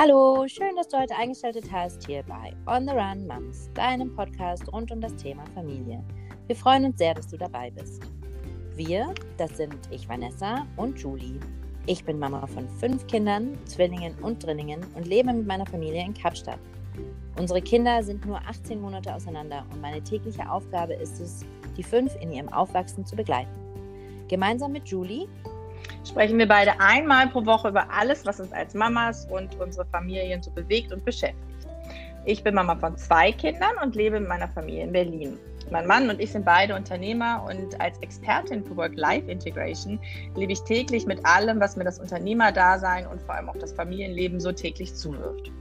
Hallo, schön, dass du heute eingeschaltet hast hier bei On the Run Moms, deinem Podcast rund um das Thema Familie. Wir freuen uns sehr, dass du dabei bist. Wir, das sind ich Vanessa und Julie. Ich bin Mama von fünf Kindern, Zwillingen und Drinningen und lebe mit meiner Familie in Kapstadt. Unsere Kinder sind nur 18 Monate auseinander und meine tägliche Aufgabe ist es, die fünf in ihrem Aufwachsen zu begleiten. Gemeinsam mit Julie sprechen wir beide einmal pro Woche über alles, was uns als Mamas und unsere Familien so bewegt und beschäftigt. Ich bin Mama von zwei Kindern und lebe mit meiner Familie in Berlin. Mein Mann und ich sind beide Unternehmer und als Expertin für Work-Life-Integration lebe ich täglich mit allem, was mir das Unternehmerdasein und vor allem auch das Familienleben so täglich zuwirft.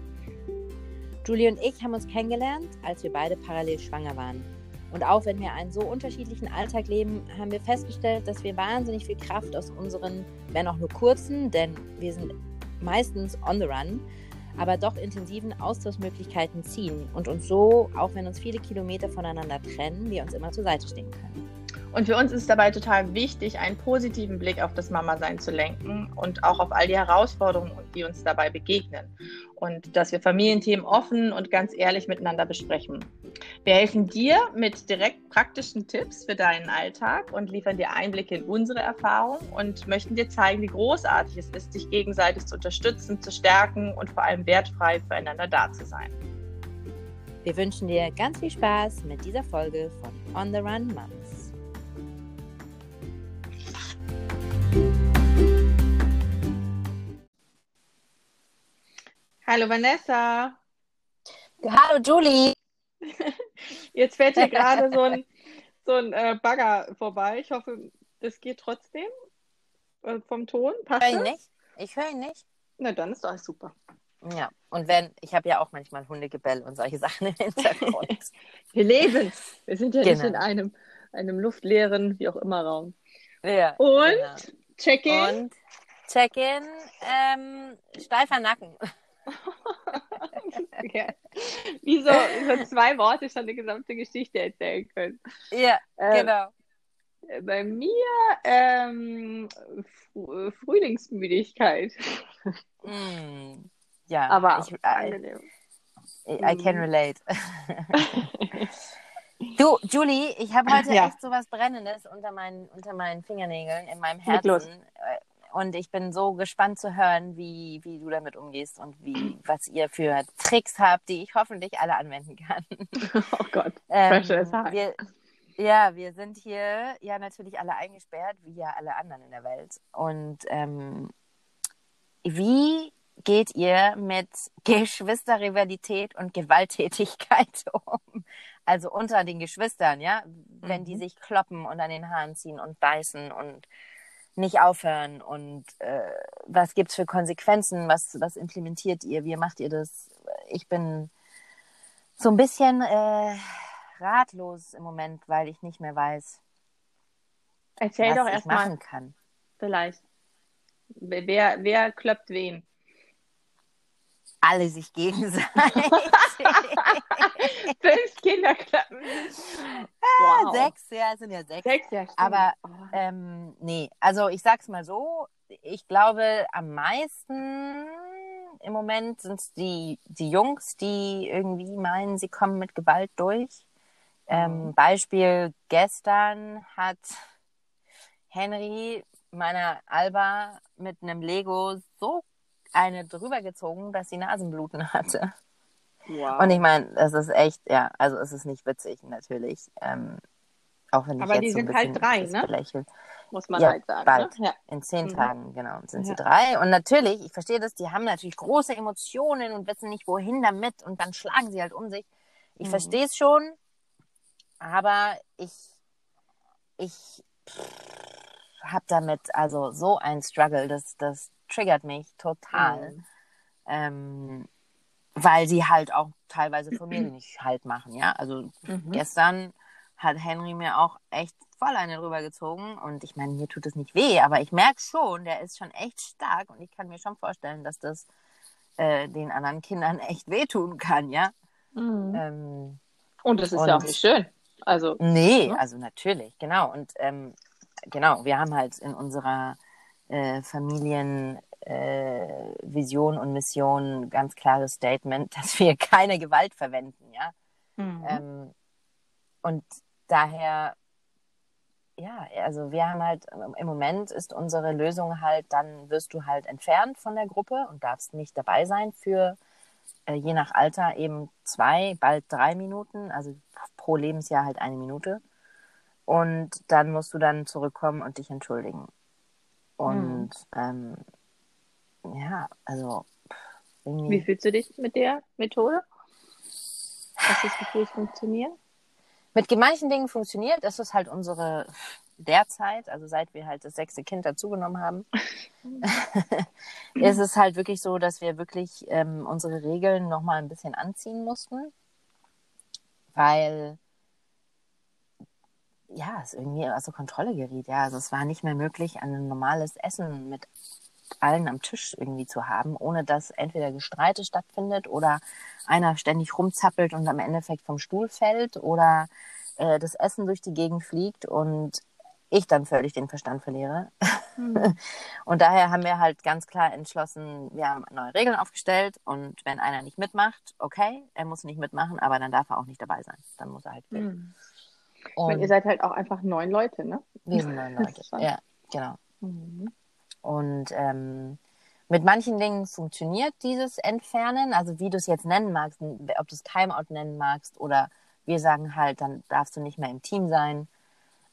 Julie und ich haben uns kennengelernt, als wir beide parallel schwanger waren. Und auch wenn wir einen so unterschiedlichen Alltag leben, haben wir festgestellt, dass wir wahnsinnig viel Kraft aus unseren, wenn auch nur kurzen, denn wir sind meistens on the run, aber doch intensiven Austauschmöglichkeiten ziehen und uns so, auch wenn uns viele Kilometer voneinander trennen, wir uns immer zur Seite stehen können. Und für uns ist dabei total wichtig, einen positiven Blick auf das Mama-Sein zu lenken und auch auf all die Herausforderungen, die uns dabei begegnen. Und dass wir Familienthemen offen und ganz ehrlich miteinander besprechen. Wir helfen dir mit direkt praktischen Tipps für deinen Alltag und liefern dir Einblicke in unsere Erfahrung und möchten dir zeigen, wie großartig es ist, sich gegenseitig zu unterstützen, zu stärken und vor allem wertfrei füreinander da zu sein. Wir wünschen dir ganz viel Spaß mit dieser Folge von On the Run Moms. Hallo Vanessa. Hallo Julie. Jetzt fährt hier gerade so ein, so ein äh, Bagger vorbei. Ich hoffe, das geht trotzdem äh, vom Ton. Passt ich höre ihn nicht. Ich höre ihn nicht. Na, dann ist alles super. Ja, und wenn, ich habe ja auch manchmal Hundegebell und solche Sachen im Hintergrund. Wir leben. Wir sind ja genau. nicht in einem, einem luftleeren, wie auch immer, Raum. Ja. Und genau. Check-in. Und Check-in, ähm, steifer Nacken. ja. Wie so über zwei Worte schon eine gesamte Geschichte erzählen können. Ja, ähm, genau. Bei mir ähm, Frühlingsmüdigkeit. Mm, ja, aber ich, I, I can mm. relate. du, Julie, ich habe heute ja. echt so was Brennendes unter meinen, unter meinen Fingernägeln in meinem Herzen. Und ich bin so gespannt zu hören, wie, wie du damit umgehst und wie, was ihr für Tricks habt, die ich hoffentlich alle anwenden kann. Oh Gott, ähm, wir, Ja, wir sind hier ja natürlich alle eingesperrt, wie ja alle anderen in der Welt. Und ähm, wie geht ihr mit Geschwisterrivalität und Gewalttätigkeit um? Also unter den Geschwistern, ja? Wenn mhm. die sich kloppen und an den Haaren ziehen und beißen und nicht aufhören und äh, was es für Konsequenzen, was, was implementiert ihr, wie macht ihr das? Ich bin so ein bisschen äh, ratlos im Moment, weil ich nicht mehr weiß, Erzähl was doch ich erst machen mal. kann. Vielleicht. Wer, wer kloppt wen? Alle sich gegenseitig. Fünf Kinder klappen. Wow. Sechs, ja, es sind ja sechs. Sechs, ja, stimmt. Aber Oh. ähm, nee, also ich sag's mal so, ich glaube, am meisten im Moment sind es die, die Jungs, die irgendwie meinen, sie kommen mit Gewalt durch. Ähm, Mhm. Beispiel gestern hat Henry meiner Alba mit einem Lego so eine drüber gezogen, dass sie Nasenbluten hatte. wow. Und ich meine, es ist echt, ja, also es ist nicht witzig, natürlich. Ähm, auch wenn ich Aber jetzt die so sind halt drei, das ne? belächle. Muss man Ja, halt sagen. bald. Ne? Ja. In zehn Mhm. Tagen, genau, sind sie Ja. drei. Und natürlich, ich verstehe das, die haben natürlich große Emotionen und wissen nicht, wohin damit. Und dann schlagen sie halt um sich. Ich Mhm. verstehe es schon, aber ich, ich habe damit also so ein Struggle, das, das triggert mich total. Mhm. Ähm, weil sie halt auch teilweise von mir nicht halt machen, ja. Also Mhm. gestern hat Henry mir auch echt voll eine drüber gezogen und ich meine, mir tut es nicht weh, aber ich merke schon, der ist schon echt stark und ich kann mir schon vorstellen, dass das äh, den anderen Kindern echt wehtun kann, ja. Mhm. Ähm, Und das ist ja auch und- nicht schön. Also, Nee, Ne? also natürlich, genau. Und ähm, genau, wir haben halt in unserer äh, Familien, äh, Vision und Mission ganz klares Statement, dass wir keine Gewalt verwenden, ja. Mhm. Ähm, und daher, ja, also wir haben halt, im Moment ist unsere Lösung halt, dann wirst du halt entfernt von der Gruppe und darfst nicht dabei sein für äh, je nach Alter eben zwei, bald drei Minuten, also pro Lebensjahr halt eine Minute. Und dann musst du dann zurückkommen und dich entschuldigen. Und mhm. ähm, ja, also. Irgendwie... Wie fühlst du dich mit der Methode? Hast du das Gefühl, es funktioniert? Mit manchen Dingen funktioniert. Das ist halt unsere derzeit, also seit wir halt das sechste Kind dazugenommen haben, ist es halt wirklich so, dass wir wirklich ähm, unsere Regeln nochmal ein bisschen anziehen mussten, weil ja, es irgendwie außer Kontrolle geriet. Ja, also es war nicht mehr möglich, ein normales Essen mit allen am Tisch irgendwie zu haben, ohne dass entweder Gestreite stattfindet oder einer ständig rumzappelt und am Endeffekt vom Stuhl fällt oder äh, das Essen durch die Gegend fliegt und ich dann völlig den Verstand verliere. Mhm. Und daher haben wir halt ganz klar entschlossen, wir haben neue Regeln aufgestellt und wenn einer nicht mitmacht, okay, er muss nicht mitmachen, aber dann darf er auch nicht dabei sein. Dann muss er halt gehen. Mhm. Und ihr seid halt auch einfach neun Leute, ne? Wir sind neun Leute, ja, genau. Mhm. Und ähm, mit manchen Dingen funktioniert dieses Entfernen, also wie du es jetzt nennen magst, ob du es Timeout nennen magst oder wir sagen halt, dann darfst du nicht mehr im Team sein.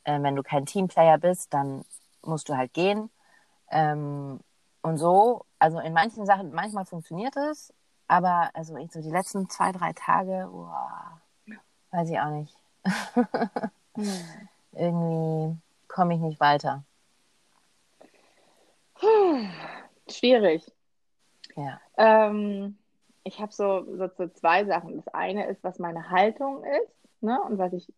Äh, wenn du kein Teamplayer bist, dann musst du halt gehen. Ähm, und so, also in manchen Sachen, manchmal funktioniert es, aber also ich, so die letzten zwei, drei Tage, oh, weiß ich auch nicht. Hm. Irgendwie komme ich nicht weiter. Schwierig. Ja. Ähm, ich habe so, so, so, zwei Sachen. Das eine ist, was meine Haltung ist ne? und was ich,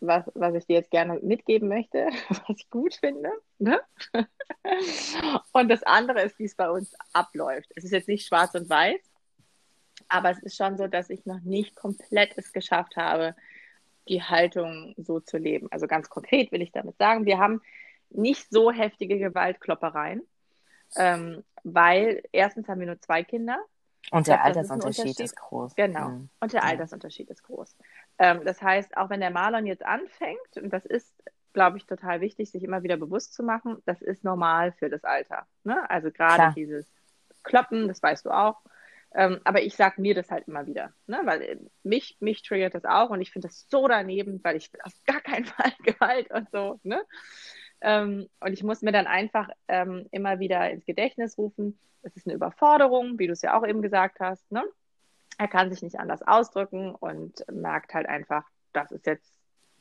was, was ich dir jetzt gerne mitgeben möchte, was ich gut finde. Ne? und das andere ist, wie es bei uns abläuft. Es ist jetzt nicht schwarz und weiß, aber es ist schon so, dass ich noch nicht komplett es geschafft habe, die Haltung so zu leben. Also ganz konkret will ich damit sagen, wir haben nicht so heftige Gewaltkloppereien, ähm, weil erstens haben wir nur zwei Kinder. Und der glaub, Altersunterschied ist groß. Genau. Mhm. Und der ja. Altersunterschied ist groß. Ähm, das heißt, auch wenn der Marlon jetzt anfängt, und das ist, glaube ich, total wichtig, sich immer wieder bewusst zu machen, das ist normal für das Alter. Ne? Also gerade dieses Kloppen, das weißt du auch, ähm, aber ich sage mir das halt immer wieder, ne? weil äh, mich, mich triggert das auch und ich finde das so daneben, weil ich auf gar keinen Fall Gewalt und so. Ne? Ähm, und ich muss mir dann einfach ähm, immer wieder ins Gedächtnis rufen, es ist eine Überforderung, wie du es ja auch eben gesagt hast. Ne? Er kann sich nicht anders ausdrücken und merkt halt einfach, das ist jetzt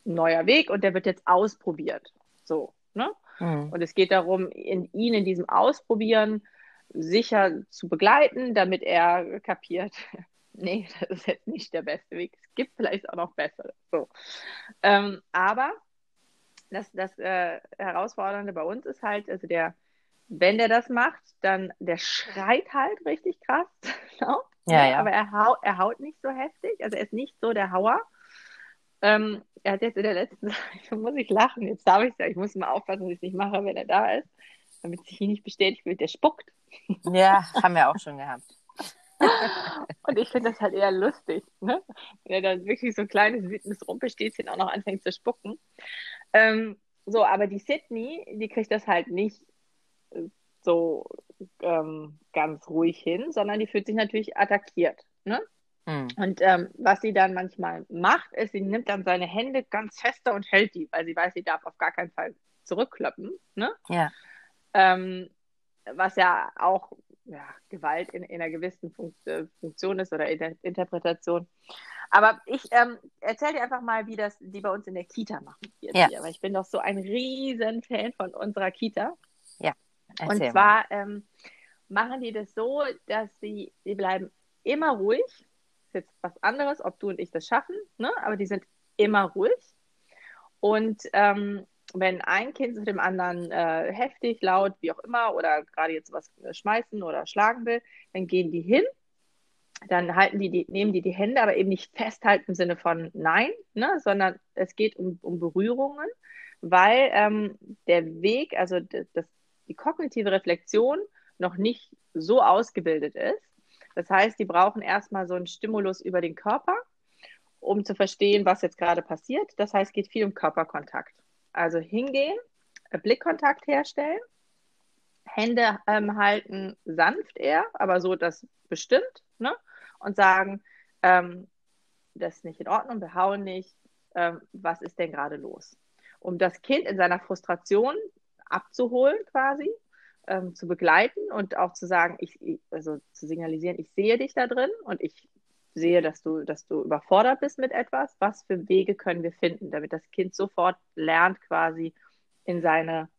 ein neuer Weg und der wird jetzt ausprobiert. So. Ne? Mhm. Und es geht darum, in, ihn in diesem Ausprobieren sicher zu begleiten, damit er kapiert, nee, das ist jetzt nicht der beste Weg. Es gibt vielleicht auch noch bessere. So. Ähm, aber das, das äh, Herausfordernde bei uns ist halt, also der, wenn der das macht, dann der schreit halt richtig krass laut. Ja, ja. Aber er, hau, er haut nicht so heftig, also er ist nicht so der Hauer. Ähm, er hat jetzt in der letzten Zeit, muss ich lachen, jetzt darf ich sagen, ich muss mal aufpassen, dass ich es nicht mache, wenn er da ist, damit sich hier nicht bestätigt wird, der spuckt. Ja, haben wir auch schon gehabt. Und ich finde das halt eher lustig, ne? Wenn er dann wirklich so ein kleines wütendes Rumpelstilzchen auch noch anfängt zu spucken. Ähm, so, aber die Sydney, die kriegt das halt nicht so ähm, ganz ruhig hin, sondern die fühlt sich natürlich attackiert. Ne? Mhm. Und ähm, was sie dann manchmal macht, ist, sie nimmt dann seine Hände ganz fester und hält die, weil sie weiß, sie darf auf gar keinen Fall zurückkloppen. Ne? Ja. Ähm, was ja auch ja, Gewalt in, in einer gewissen äh, Funktion ist oder Inter Interpretation. Aber ich ähm, erzähle dir einfach mal, wie das die bei uns in der Kita machen. ja. Hier, weil ich bin doch so ein riesen Fan von unserer Kita. Ja. Erzähl Und zwar ähm, machen die das so, dass sie, sie bleiben immer ruhig. Ist jetzt was anderes, ob du und ich das schaffen, ne? aber die sind immer ruhig. Und ähm, wenn ein Kind zu dem anderen äh, heftig, laut, wie auch immer, oder gerade jetzt was äh, schmeißen oder schlagen will, dann gehen die hin, dann halten die, die, nehmen die die Hände, aber eben nicht festhalten im Sinne von Nein, ne, sondern es geht um, um Berührungen, weil ähm, der Weg, also das, die kognitive Reflexion noch nicht so ausgebildet ist. Das heißt, die brauchen erstmal so einen Stimulus über den Körper, um zu verstehen, was jetzt gerade passiert. Das heißt, es geht viel um Körperkontakt. Also hingehen, Blickkontakt herstellen, Hände ähm, halten sanft eher, aber so, dass bestimmt, ne? Und sagen, ähm, das ist nicht in Ordnung, wir hauen nicht, ähm, was ist denn gerade los? Um das Kind in seiner Frustration abzuholen quasi, ähm, zu begleiten und auch zu sagen, ich, also zu signalisieren, ich sehe dich da drin und ich sehe, dass du, dass du überfordert bist mit etwas, was für Wege können wir finden, damit das Kind sofort lernt, quasi in seine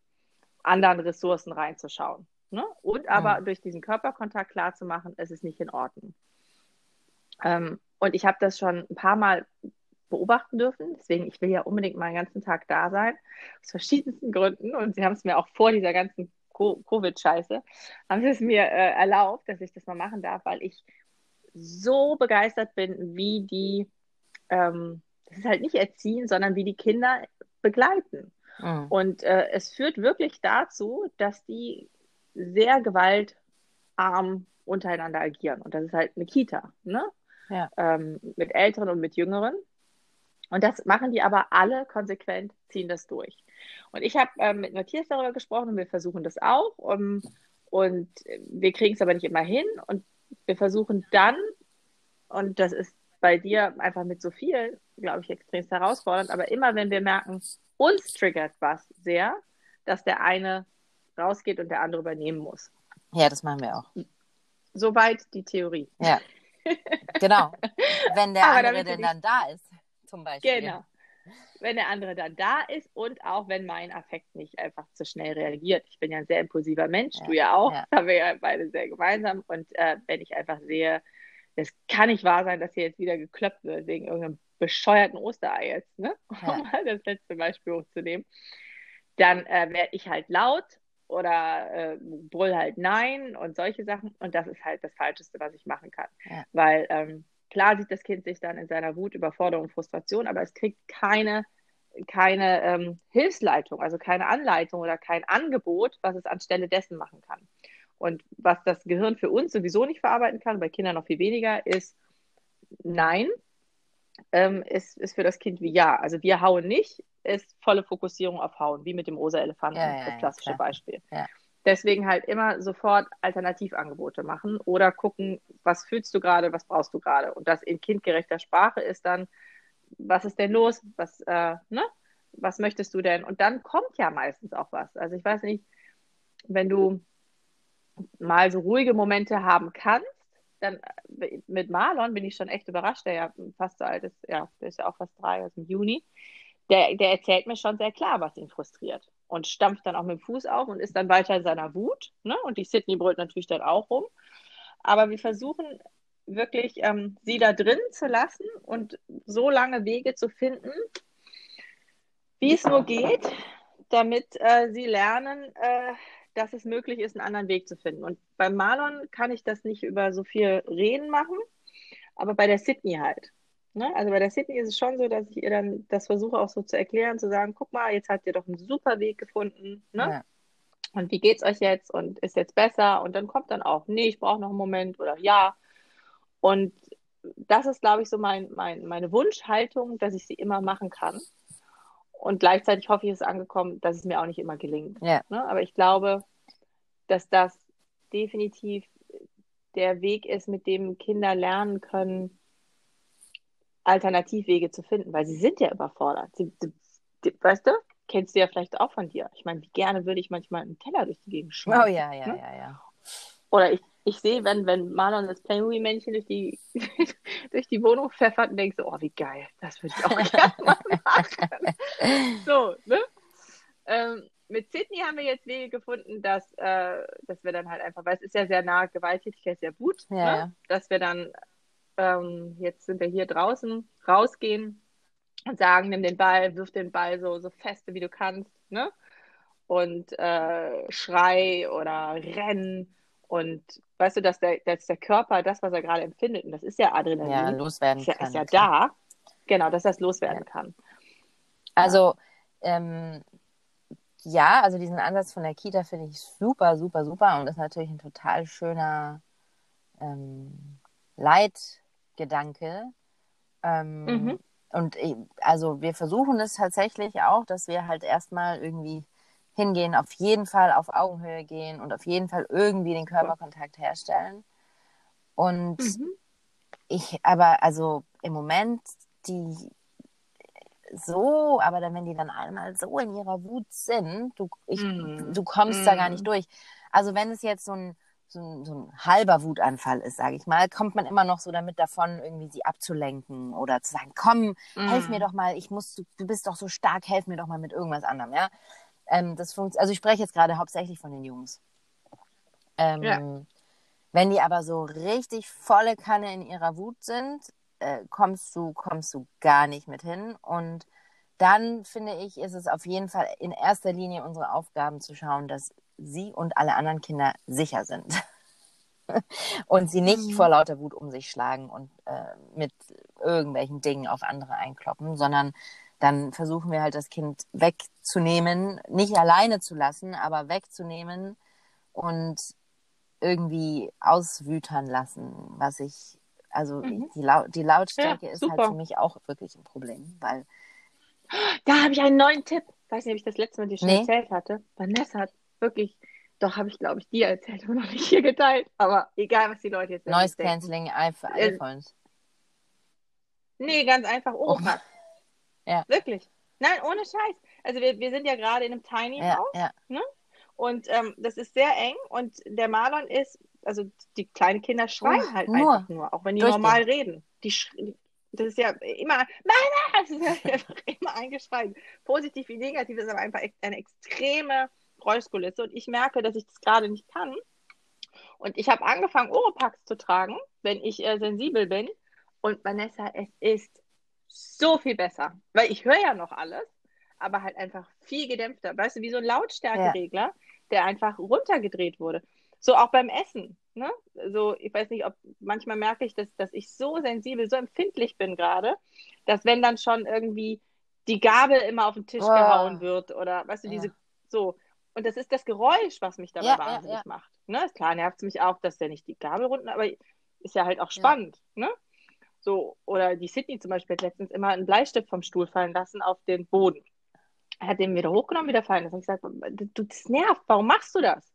anderen Ressourcen reinzuschauen. Ne? Und aber mhm. durch diesen Körperkontakt klarzumachen, es ist nicht in Ordnung. Ähm, und ich habe das schon ein paar Mal beobachten dürfen. Deswegen, ich will ja unbedingt mal den ganzen Tag da sein. Aus verschiedensten Gründen. Und sie haben es mir auch vor dieser ganzen Covid-Scheiße, haben sie es mir äh, erlaubt, dass ich das mal machen darf, weil ich so begeistert bin, wie die, ähm, das ist halt nicht erziehen, sondern wie die Kinder begleiten. Mhm. Und äh, es führt wirklich dazu, dass die sehr gewaltarm untereinander agieren. Und das ist halt eine Kita, ne? Ja. Ähm, mit Älteren und mit Jüngeren. Und das machen die aber alle konsequent, ziehen das durch. Und ich habe ähm, mit Matthias darüber gesprochen und wir versuchen das auch. Um, und wir kriegen es aber nicht immer hin. Und wir versuchen dann, und das ist bei dir einfach mit so vielen, glaube ich, extrem herausfordernd, aber immer wenn wir merken, uns triggert was sehr, dass der eine rausgeht und der andere übernehmen muss. Ja, das machen wir auch. Soweit die Theorie. Ja. Genau. Wenn der andere denn dann da ist, zum Beispiel. Genau. Wenn der andere dann da ist und auch wenn mein Affekt nicht einfach zu schnell reagiert. Ich bin ja ein sehr impulsiver Mensch, ja. du ja auch. Ja. haben wir ja beide sehr gemeinsam. Und äh, wenn ich einfach sehe, es kann nicht wahr sein, dass hier jetzt wieder gekloppt wird wegen irgendeinem bescheuerten Osterei jetzt, ne? Ja. um mal das letzte Beispiel hochzunehmen, dann äh, werde ich halt laut oder äh, brüll halt Nein und solche Sachen. Und das ist halt das Falscheste, was ich machen kann. Weil ähm, klar sieht das Kind sich dann in seiner Wut, Überforderung, Frustration, aber es kriegt keine, keine ähm, Hilfsleitung, also keine Anleitung oder kein Angebot, was es anstelle dessen machen kann. Und was das Gehirn für uns sowieso nicht verarbeiten kann, bei Kindern noch viel weniger, ist Nein, ähm, ist, ist für das Kind wie Ja. Also wir hauen nicht, ist volle Fokussierung auf Hauen, wie mit dem rosa Elefanten, ja, ja, das klassische ja, Beispiel. Deswegen halt immer sofort Alternativangebote machen oder gucken, was fühlst du gerade, was brauchst du gerade. Und das in kindgerechter Sprache ist dann, was ist denn los, was, äh, ne? was möchtest du denn? Und dann kommt ja meistens auch was. Also ich weiß nicht, wenn du mal so ruhige Momente haben kannst, dann äh, mit Marlon bin ich schon echt überrascht, der ja fast so alt ist, ja, der ist ja auch fast drei, also im Juni. Der, der erzählt mir schon sehr klar, was ihn frustriert. Und stampft dann auch mit dem Fuß auf und ist dann weiter in seiner Wut. Ne? Und die Sydney brüllt natürlich dann auch rum. Aber wir versuchen wirklich, ähm, sie da drin zu lassen und so lange Wege zu finden, wie es nur geht, damit äh, sie lernen, äh, dass es möglich ist, einen anderen Weg zu finden. Und beim Marlon kann ich das nicht über so viel Reden machen, aber bei der Sydney halt. Ne? Also bei der Sydney ist es schon so, dass ich ihr dann das versuche auch so zu erklären, zu sagen, guck mal, jetzt habt ihr doch einen super Weg gefunden. Ne? Ja. Und wie geht's euch jetzt? Und ist jetzt besser? Und dann kommt dann auch, nee, ich brauche noch einen Moment oder ja. Und das ist, glaube ich, so mein, mein, meine Wunschhaltung, dass ich sie immer machen kann. Und gleichzeitig hoffe ich, es ist angekommen, dass es mir auch nicht immer gelingt. Ja. Ne? Aber ich glaube, dass das definitiv der Weg ist, mit dem Kinder lernen können, Alternativwege zu finden, weil sie sind ja überfordert. Sie, sie, weißt du, kennst du ja vielleicht auch von dir. Ich meine, wie gerne würde ich manchmal einen Teller durch die Gegend schmeißen. Oh ja, ja, ne? ja, ja. Oder ich ich sehe, wenn, wenn Marlon das Playmobil-Männchen durch die, durch die Wohnung pfeffert und denkt so, oh, wie geil, das würde ich auch gerne mal machen. so, ne? Ähm, mit Sydney haben wir jetzt Wege gefunden, dass, äh, dass wir dann halt einfach, weil es ist ja sehr nah, Gewalttätigkeit sehr gut, ja. ne? dass wir dann, ähm, jetzt sind wir hier draußen, rausgehen und sagen, nimm den Ball, wirf den Ball so, so feste, wie du kannst, ne? Und äh, schrei oder renn und weißt du, dass der, dass der Körper das, was er gerade empfindet, und das ist ja Adrenalin, ja, loswerden ist ja, kann. Ist ja da. Genau, dass das loswerden ja. kann. Also, ähm, ja, also diesen Ansatz von der Kita finde ich super, super, super und ist natürlich ein total schöner ähm, Leitgedanke. Ähm, mhm. Und also wir versuchen es tatsächlich auch, dass wir halt erstmal irgendwie hingehen, auf jeden Fall auf Augenhöhe gehen und auf jeden Fall irgendwie den Körperkontakt herstellen. Und mhm. ich, aber also im Moment, die so, aber dann, wenn die dann einmal so in ihrer Wut sind, du, ich, mm. du kommst mm. da gar nicht mhm. durch. Also wenn es jetzt so ein, so ein, so ein halber Wutanfall ist, sage ich mal, kommt man immer noch so damit davon, irgendwie sie abzulenken oder zu sagen, komm, mm. helf mir mhm. doch mal, ich muss, du, du bist doch so stark, helf mir doch mal mit irgendwas anderem, ja. Ähm, das also ich spreche jetzt gerade hauptsächlich von den Jungs. Ähm, ja. Wenn die aber so richtig volle Kanne in ihrer Wut sind, äh, kommst du, kommst du gar nicht mit hin. Und dann finde ich, ist es auf jeden Fall in erster Linie unsere Aufgaben zu schauen, dass sie und alle anderen Kinder sicher sind. und sie nicht mhm. vor lauter Wut um sich schlagen und äh, mit irgendwelchen Dingen auf andere einkloppen, sondern dann versuchen wir halt das Kind wegzunehmen, nicht alleine zu lassen, aber wegzunehmen und irgendwie auswütern lassen, was ich also mhm. die, Lau die Lautstärke ja, ist halt für mich auch wirklich ein Problem, weil. Da habe ich einen neuen Tipp. Ich weiß nicht, ob ich das letzte Mal dir schon nee. erzählt hatte. Vanessa hat wirklich, doch habe ich glaube ich dir erzählt und noch nicht hier geteilt. Aber egal, was die Leute jetzt Noise Cancelling für äh, iPhones. Nee, ganz einfach Oropax. Oh. Ja. Wirklich. Nein, ohne Scheiß. Also wir, wir sind ja gerade in einem Tiny ja, House. Ja. Ne? Und ähm, das ist sehr eng und der Marlon ist also die kleinen Kinder schreien oh, halt nur. einfach nur, auch wenn die normal den. reden. Die, das ist ja immer, Mama, das ist ja einfach immer eingeschrien. Positiv wie negativ ist aber einfach eine extreme Geräuschkulisse und ich merke, dass ich das gerade nicht kann. Und ich habe angefangen, Oropax zu tragen, wenn ich äh, sensibel bin. Und Vanessa, es ist so viel besser, weil ich höre ja noch alles, aber halt einfach viel gedämpfter. Weißt du, wie so ein Lautstärkeregler, ja. der einfach runtergedreht wurde. So auch beim Essen. Ne? So, ich weiß nicht, ob manchmal merke ich, dass, dass ich so sensibel, so empfindlich bin gerade, dass wenn dann schon irgendwie die Gabel immer auf den Tisch oh. gehauen wird oder weißt du, ja. diese so. Und das ist das Geräusch, was mich dabei ja, wahnsinnig ja, macht. Ne? Ist klar, nervt es mich auch, dass der nicht die Gabel runter, aber ist ja halt auch spannend. Ne? So, oder die Sydney zum Beispiel hat letztens immer einen Bleistift vom Stuhl fallen lassen auf den Boden. Er hat den wieder hochgenommen, wieder fallen lassen. Ich gesagt, du, das nervt, warum machst du das?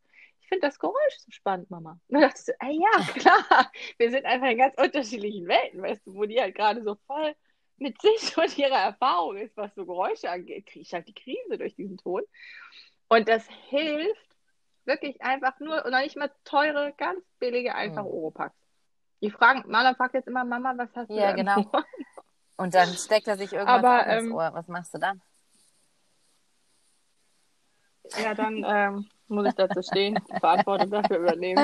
Ich finde das Geräusch so spannend, Mama. Und dann dachte ich so, ey, ja, klar, wir sind einfach in ganz unterschiedlichen Welten, weißt du, wo die halt gerade so voll mit sich und ihrer Erfahrung ist, was so Geräusche angeht, kriege ich halt die Krise durch diesen Ton. Und das hilft wirklich einfach nur, und noch nicht mal teure, ganz billige, einfach mhm. Die fragen, Maler fragt jetzt immer, Mama, was hast du Ja, genau. Und dann steckt er sich irgendwas Aber, ins ähm, Ohr. Was machst du dann? Ja, dann ähm, muss ich dazu stehen, Verantwortung dafür übernehmen.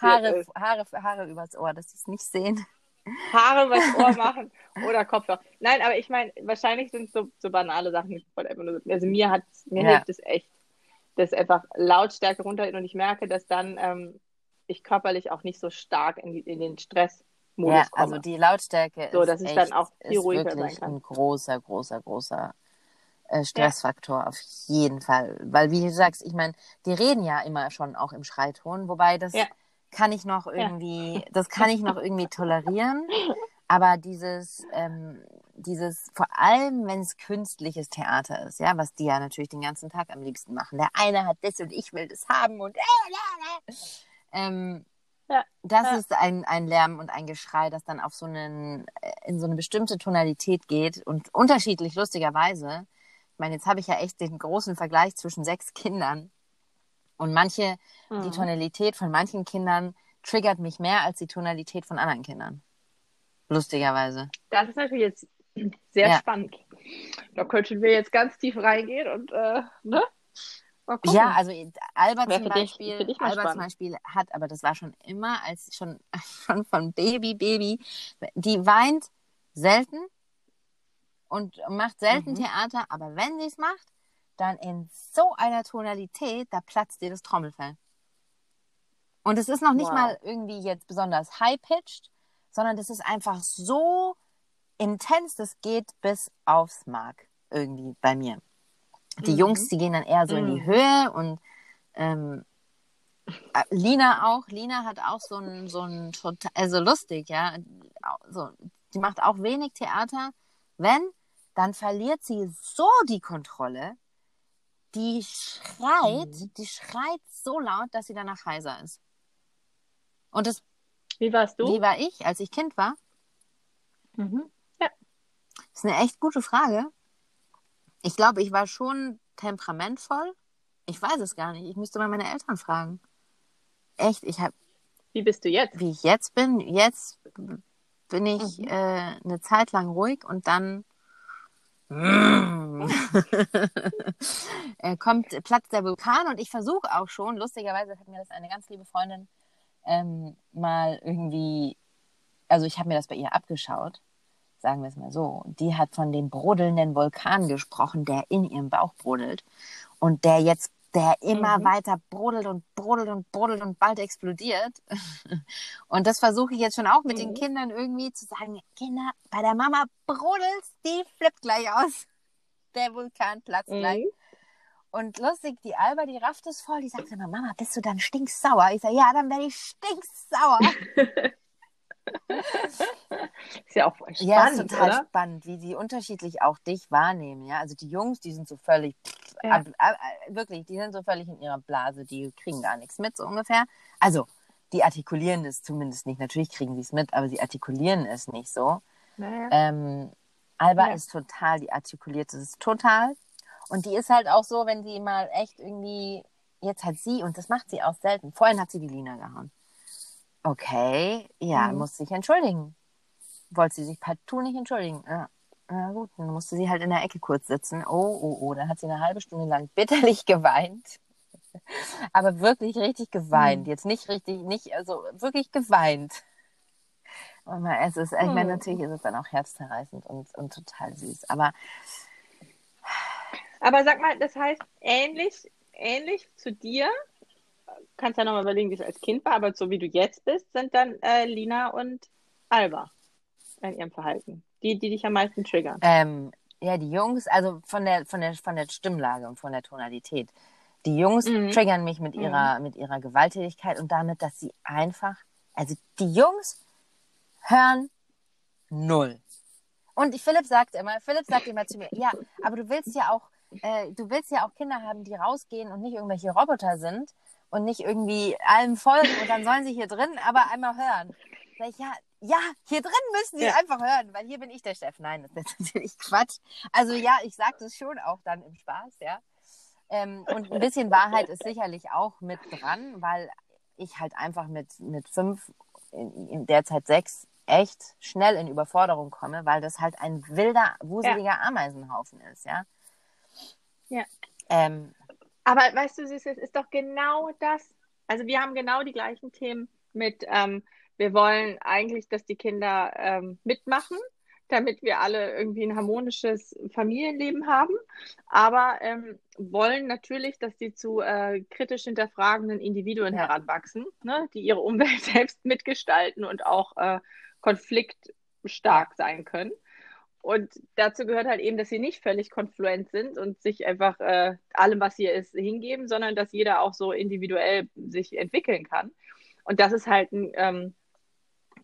Haare, Haare, Haare übers Ohr, dass sie es nicht sehen. Haare übers Ohr machen oder Kopfhörer. Nein, aber ich meine, wahrscheinlich sind es so, so banale Sachen. Also mir hat mir ja. hilft es echt, dass einfach Lautstärke runter und ich merke, dass dann ähm, ich körperlich auch nicht so stark in, die, in den Stress ja, komme. also die Lautstärke so, dass ist, ich dann auch viel ruhiger sein kann. ein großer, großer, großer äh, Stressfaktor ja. auf jeden Fall. Weil, wie du sagst, ich meine, die reden ja immer schon auch im Schreiton, wobei das ja. kann ich noch irgendwie, ja. das kann ich noch irgendwie tolerieren. Aber dieses, ähm, dieses, vor allem wenn es künstliches Theater ist, ja, was die ja natürlich den ganzen Tag am liebsten machen. Der eine hat das und ich will das haben und äh, äh, äh. Ähm, ja, das ja. ist ein, ein Lärm und ein Geschrei, das dann auf so einen, äh, in so eine bestimmte Tonalität geht und unterschiedlich lustigerweise meine, jetzt habe ich ja echt den großen Vergleich zwischen sechs Kindern. Und manche, mhm. die Tonalität von manchen Kindern triggert mich mehr als die Tonalität von anderen Kindern. Lustigerweise. Das ist natürlich jetzt sehr ja. spannend. Da könnten wir jetzt ganz tief reingehen und, äh, ne? Ja, also Albert zum Beispiel, dich, Albert zum Beispiel hat, aber das war schon immer, als schon, schon von Baby, Baby, die weint selten, und macht selten mhm. Theater, aber wenn sie es macht, dann in so einer Tonalität, da platzt dir das Trommelfell. Und es ist noch nicht wow. mal irgendwie jetzt besonders high-pitched, sondern das ist einfach so intens, das geht bis aufs Mark irgendwie bei mir. Die Mhm. Jungs, die gehen dann eher so in die Mhm. Höhe und ähm, äh, Lina auch. Lina hat auch so ein, so ein total, also lustig, ja. So, die macht auch wenig Theater. Wenn, dann verliert sie so die Kontrolle. Die schreit, Mhm. die schreit so laut, dass sie danach heiser ist. Und das, Wie warst du? wie war ich, als ich Kind war? Mhm. Das ist eine echt gute Frage. Ich glaube, ich war schon temperamentvoll. Ich weiß es gar nicht. Ich müsste mal meine Eltern fragen. Echt, ich habe, Wie bist du jetzt? wie ich jetzt bin, jetzt bin ich Mhm. äh, eine Zeit lang ruhig und dann kommt platzt der Vulkan und ich versuche auch schon, lustigerweise hat mir das eine ganz liebe Freundin ähm, mal irgendwie, also ich habe mir das bei ihr abgeschaut, sagen wir es mal so. Die hat von dem brodelnden Vulkan gesprochen, der in ihrem Bauch brodelt und der jetzt, der immer Mhm. weiter brodelt und brodelt und brodelt und bald explodiert. Und das versuche ich jetzt schon auch mit den Mhm. Kindern irgendwie zu sagen, Kinder, bei der Mama brodelt, die flippt gleich aus. Der Vulkan platzt gleich. Mhm. Und lustig, die Alba, die rafft es voll, die sagt immer, Mama, bist du dann stinksauer? Ich sage, ja, dann werde ich stinksauer. Ist ja auch spannend, ja, ist total oder? spannend, wie die unterschiedlich auch dich wahrnehmen. Ja, also die Jungs, die sind so völlig, Ja. ab, ab, wirklich, die sind so völlig in ihrer Blase, die kriegen gar nichts mit, so ungefähr. Also, die artikulieren es zumindest nicht. Natürlich kriegen sie es mit, aber sie artikulieren es nicht so. Naja. Ähm, Alba Ja. ist total, die artikuliert es total. Und die ist halt auch so, wenn sie mal echt irgendwie, jetzt hat sie, und das macht sie auch selten, vorhin hat sie die Lina gehauen. Okay, ja, Mhm. muss sich entschuldigen. Wollte sie sich partout nicht entschuldigen. Ja. Na gut, dann musste sie halt in der Ecke kurz sitzen. Oh, oh, oh, dann hat sie eine halbe Stunde lang bitterlich geweint. Aber wirklich richtig geweint. Mhm. Jetzt nicht richtig, nicht, also wirklich geweint. Und es ist, ich meine, Mhm. natürlich ist es dann auch herzzerreißend und, und total süß. Aber Aber sag mal, das heißt, ähnlich, ähnlich zu dir, kannst ja nochmal überlegen, wie es als Kind war, aber so wie du jetzt bist, sind dann äh, Lina und Alba in ihrem Verhalten. Die, die dich am meisten triggern. ähm, ja, die Jungs, also von der, von der, von der Stimmlage und von der Tonalität. Die Jungs Mhm. triggern mich mit Mhm. ihrer, mit ihrer Gewalttätigkeit und damit, dass sie einfach, also die Jungs hören null. Und Philipp sagt immer, Philipp sagt immer zu mir, ja, aber du willst ja auch, äh, du willst ja auch Kinder haben, die rausgehen und nicht irgendwelche Roboter sind und nicht irgendwie allem folgen und dann sollen sie hier drin aber einmal hören. Sag ich, ja, ja, hier drin müssen sie Ja. einfach hören, weil hier bin ich der Chef. Nein, das ist natürlich Quatsch. Also ja, ich sage das schon auch dann im Spaß, ja. Ähm, und ein bisschen Wahrheit ist sicherlich auch mit dran, weil ich halt einfach mit, mit fünf, in, in derzeit sechs, echt schnell in Überforderung komme, weil das halt ein wilder, wuseliger Ameisenhaufen ist, ja. Ja. Ähm, Aber weißt du, Süß, es ist doch genau das. Also wir haben genau die gleichen Themen mit, ähm, wir wollen eigentlich, dass die Kinder ähm, mitmachen, damit wir alle irgendwie ein harmonisches Familienleben haben, aber ähm, wollen natürlich, dass die zu äh, kritisch hinterfragenden Individuen heranwachsen, ne, die ihre Umwelt selbst mitgestalten und auch äh, konfliktstark sein können. Und dazu gehört halt eben, dass sie nicht völlig konfluent sind und sich einfach äh, allem, was hier ist, hingeben, sondern dass jeder auch so individuell sich entwickeln kann. Und das ist halt ein, ähm,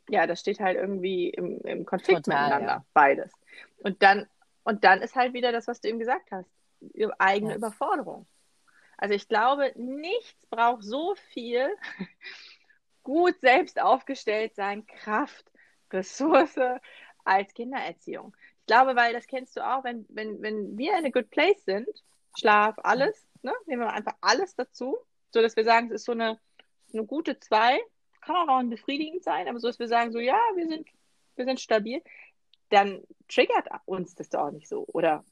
ja, das steht halt irgendwie im, im Konflikt Total, miteinander, ja. beides. Und dann, und dann ist halt wieder das, was du eben gesagt hast, eigene Ja. Überforderung. Also ich glaube, nichts braucht so viel gut selbst aufgestellt sein, Kraft, Ressource als Kindererziehung. Ich glaube, weil das kennst du auch, wenn, wenn, wenn wir in a good place sind, Schlaf, alles, ne, nehmen wir einfach alles dazu, so dass wir sagen, es ist so eine, eine gute zwei, kann auch noch befriedigend sein, aber so, dass wir sagen, so, ja, wir sind, wir sind stabil, dann triggert uns das doch auch nicht so. Oder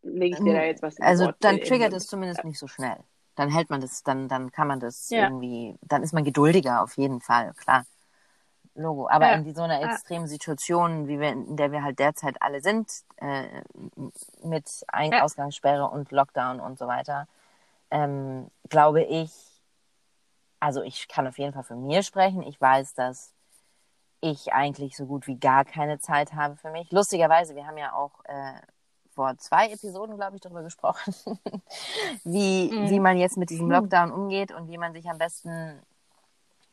lege ich dir da jetzt was in also Wort- dann triggert es zumindest nicht so schnell. Dann hält man das, dann, dann kann man das Ja. irgendwie, dann ist man geduldiger auf jeden Fall, klar. Logo. Aber Ja. in so einer extremen Situation, wie wir, in der wir halt derzeit alle sind, äh, mit Ein Ja. Ausgangssperre und Lockdown und so weiter, ähm, glaube ich, also ich kann auf jeden Fall für mir sprechen. Ich weiß, dass ich eigentlich so gut wie gar keine Zeit habe für mich. Lustigerweise, wir haben ja auch äh, vor zwei Episoden, glaube ich, darüber gesprochen, wie, Mhm. wie man jetzt mit diesem Mhm. Lockdown umgeht und wie man sich am besten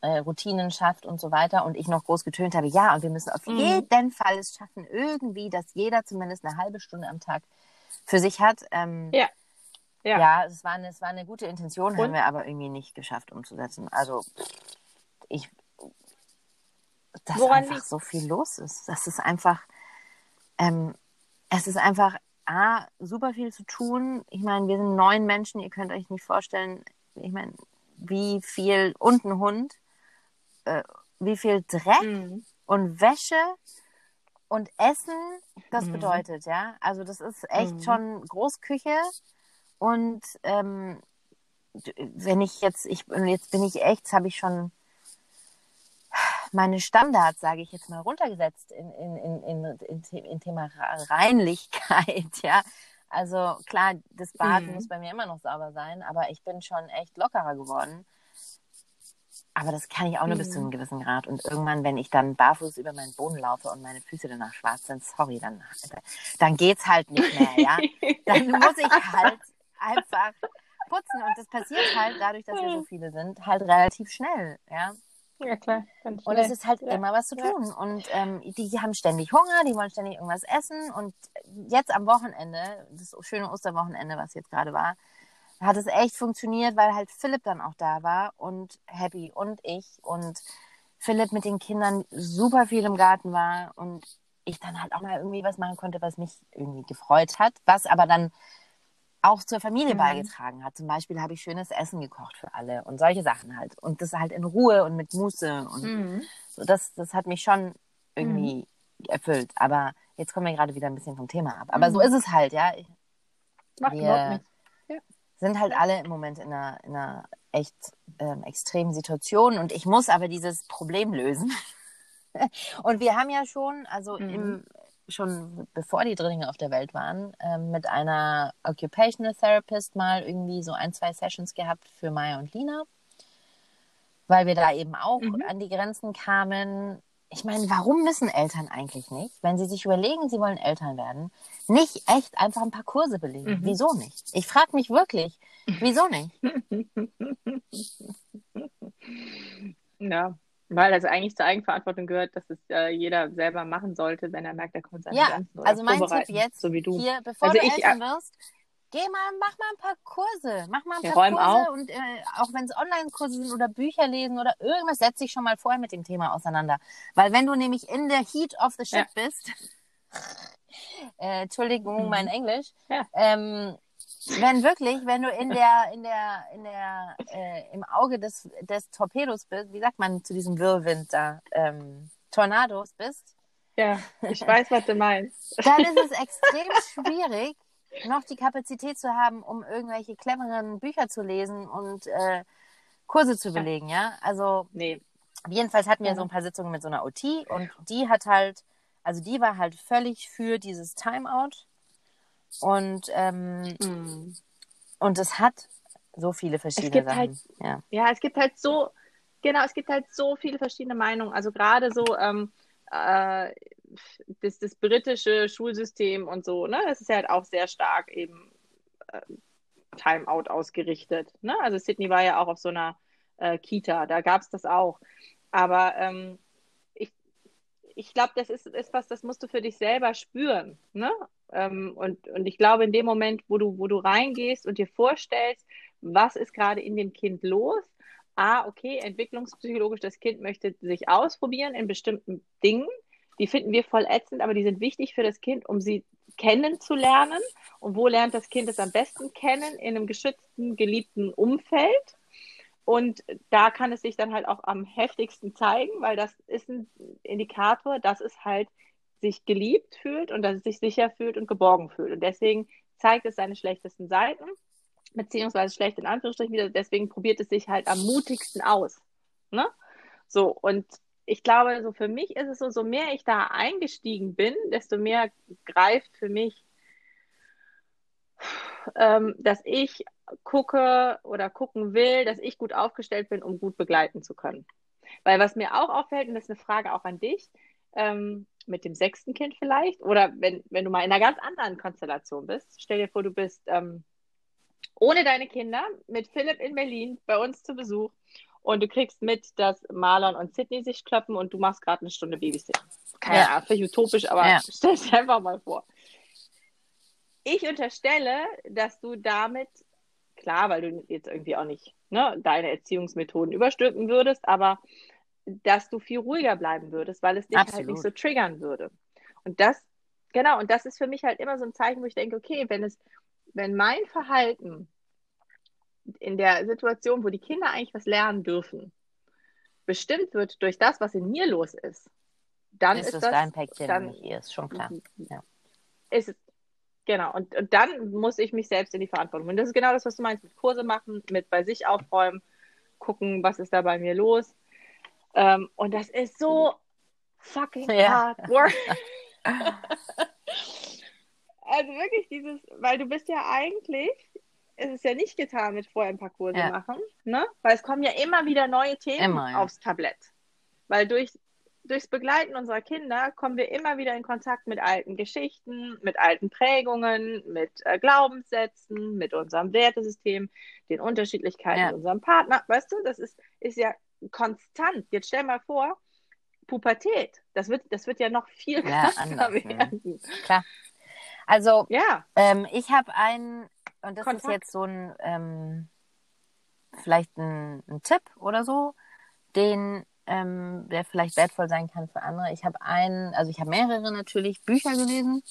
äh, Routinen schafft und so weiter. Und ich noch groß getönt habe, ja, und wir müssen auf Mhm. jeden Fall es schaffen, irgendwie, dass jeder zumindest eine halbe Stunde am Tag für sich hat. Ähm, Ja. Ja. ja, es war eine, es war eine gute Intention, haben Und? wir aber irgendwie nicht geschafft umzusetzen. Also ich, dass Woran einfach so viel los ist. Das ist einfach, ähm, es ist einfach A, super viel zu tun. Ich meine, wir sind neun Menschen, ihr könnt euch nicht vorstellen, ich meine, wie viel, und ein Hund, äh, wie viel Dreck Mhm. und Wäsche und Essen das Mhm. bedeutet, ja. Also das ist echt Mhm. schon Großküche und ähm, wenn ich jetzt, ich jetzt bin ich echt, habe ich schon meine Standards, sage ich jetzt mal, runtergesetzt in, in, in, in, in, in Thema Reinlichkeit, ja. Also klar, das Bad Mhm. muss bei mir immer noch sauber sein, aber ich bin schon echt lockerer geworden. Aber das kann ich auch nur bis Mhm. zu einem gewissen Grad. Und irgendwann, wenn ich dann barfuß über meinen Boden laufe und meine Füße danach schwarz sind, sorry, dann, dann geht's halt nicht mehr, ja. Dann muss ich halt einfach putzen. Und das passiert halt dadurch, dass wir so viele sind, halt relativ schnell, ja. Ja, klar. Ganz Und es ist halt Ja. immer was zu Ja. tun. Und ähm, die, die haben ständig Hunger, die wollen ständig irgendwas essen. Und jetzt am Wochenende, das schöne Osterwochenende, was jetzt gerade war, hat es echt funktioniert, weil halt Philipp dann auch da war und Happy und ich und Philipp mit den Kindern super viel im Garten war und ich dann halt auch mal irgendwie was machen konnte, was mich irgendwie gefreut hat, was aber dann auch zur Familie Mhm. beigetragen hat. Zum Beispiel habe ich schönes Essen gekocht für alle und solche Sachen halt. Und das halt in Ruhe und mit Muße und Mhm. so, das, das hat mich schon irgendwie erfüllt. Aber jetzt kommen wir gerade wieder ein bisschen vom Thema ab. Aber Mhm. so ist es halt, ja. Ich, Macht überhaupt nichts. Sind halt alle im Moment in einer, in einer echt ähm, extremen Situation und ich muss aber dieses Problem lösen. und wir haben ja schon, also Mhm. im, schon bevor die Drillinge auf der Welt waren, ähm, mit einer Occupational Therapist mal irgendwie so ein, zwei Sessions gehabt für Maya und Lina, weil wir da eben auch Mhm. an die Grenzen kamen. Ich meine, warum müssen Eltern eigentlich nicht, wenn sie sich überlegen, sie wollen Eltern werden, nicht echt einfach ein paar Kurse belegen? Mhm. Wieso nicht? Ich frage mich wirklich, wieso nicht? Ja, weil das eigentlich zur Eigenverantwortung gehört, dass es äh, jeder selber machen sollte, wenn er merkt, er kommt an seine Ja, Grenzen. Oder also mein Tipp jetzt so wie du. hier, bevor Also du ich, Eltern wirst, geh mal, mach mal ein paar Kurse, mach mal ein Ja, paar Kurse auf. und äh, auch wenn es Online-Kurse sind oder Bücher lesen oder irgendwas, setz dich schon mal vorher mit dem Thema auseinander. Weil wenn du nämlich in der Heat of the Ship bist, äh, Entschuldigung, Mhm. mein Englisch, Ja. ähm, wenn wirklich, wenn du in der, in der, in der, äh, im Auge des, des Torpedos bist, wie sagt man zu diesem Whirlwind da, ähm, Tornados bist, Ja, ich weiß, was du meinst. dann ist es extrem schwierig, noch die Kapazität zu haben, um irgendwelche cleveren Bücher zu lesen und äh, Kurse zu belegen, ja. Also Nee. jedenfalls hatten wir so ein paar Sitzungen mit so einer OT und die hat halt, also die war halt völlig für dieses Timeout und ähm, Mhm. und es hat so viele verschiedene gibt Sachen. halt- ja. Ja, es gibt halt so, genau, es gibt halt so viele verschiedene Meinungen. Also gerade so ähm, äh, das, das britische Schulsystem und so, ne, das ist ja halt auch sehr stark eben äh, Timeout ausgerichtet. Ne? Also Sydney war ja auch auf so einer äh, Kita, da gab es das auch. Aber ähm, ich, ich glaube, das ist, ist was, das musst du für dich selber spüren. Ne? Ähm, und, und ich glaube, in dem Moment, wo du, wo du reingehst und dir vorstellst, was ist gerade in dem Kind los? Ah, okay, entwicklungspsychologisch, das Kind möchte sich ausprobieren in bestimmten Dingen. Die finden wir voll ätzend, aber die sind wichtig für das Kind, um sie kennenzulernen. Und wo lernt das Kind es am besten kennen? In einem geschützten, geliebten Umfeld. Und da kann es sich dann halt auch am heftigsten zeigen, weil das ist ein Indikator, dass es halt sich geliebt fühlt und dass es sich sicher fühlt und geborgen fühlt. Und deswegen zeigt es seine schlechtesten Seiten, beziehungsweise schlecht in Anführungsstrichen wieder. Deswegen probiert es sich halt am mutigsten aus. Ne? So, und ich glaube, so für mich ist es so, so mehr ich da eingestiegen bin, desto mehr greift für mich, ähm, dass ich gucke oder gucken will, dass ich gut aufgestellt bin, um gut begleiten zu können. Weil was mir auch auffällt, und das ist eine Frage auch an dich, ähm, mit dem sechsten Kind vielleicht. Oder wenn, wenn du mal in einer ganz anderen Konstellation bist. Stell dir vor, du bist ähm, ohne deine Kinder mit Philipp in Berlin bei uns zu Besuch und du kriegst mit, dass Marlon und Sydney sich kloppen und du machst gerade eine Stunde Babysitting. Keine ja. Ahnung, vielleicht utopisch, aber ja. stell dir einfach mal vor. Ich unterstelle, dass du damit, klar, weil du jetzt irgendwie auch nicht ne, deine Erziehungsmethoden überstülpen würdest, aber dass du viel ruhiger bleiben würdest, weil es dich Absolut. halt nicht so triggern würde. Und das, genau, und das ist für mich halt immer so ein Zeichen, wo ich denke, okay, wenn es, wenn mein Verhalten in der Situation, wo die Kinder eigentlich was lernen dürfen, bestimmt wird durch das, was in mir los ist, dann ist, ist es das dein Päckchen, dann, nicht ihr, ist schon klar. Ja. Ist genau. Und, und dann muss ich mich selbst in die Verantwortung. Und das ist genau das, was du meinst, mit Kurse machen, mit bei sich aufräumen, gucken, was ist da bei mir los. Ähm, und das ist so fucking ja. hard work. also wirklich dieses, weil du bist ja eigentlich es ist ja nicht getan mit vorher ein paar Kurse ja. machen, ne? Weil es kommen ja immer wieder neue Themen immer, ja. aufs Tablett. Weil durch, durchs Begleiten unserer Kinder kommen wir immer wieder in Kontakt mit alten Geschichten, mit alten Prägungen, mit äh, Glaubenssätzen, mit unserem Wertesystem, den Unterschiedlichkeiten ja. unserem Partner. Weißt du, das ist, ist ja konstant. Jetzt stell mal vor, Pubertät, das wird, das wird ja noch viel ja, anders, ne? werden. Klar. Also, ja. Ähm, ich habe einen und das Kontakt. ist jetzt so ein, ähm, vielleicht ein, ein, Tipp oder so, den, ähm, der vielleicht wertvoll sein kann für andere. Ich habe einen, also ich habe mehrere natürlich Bücher gelesen.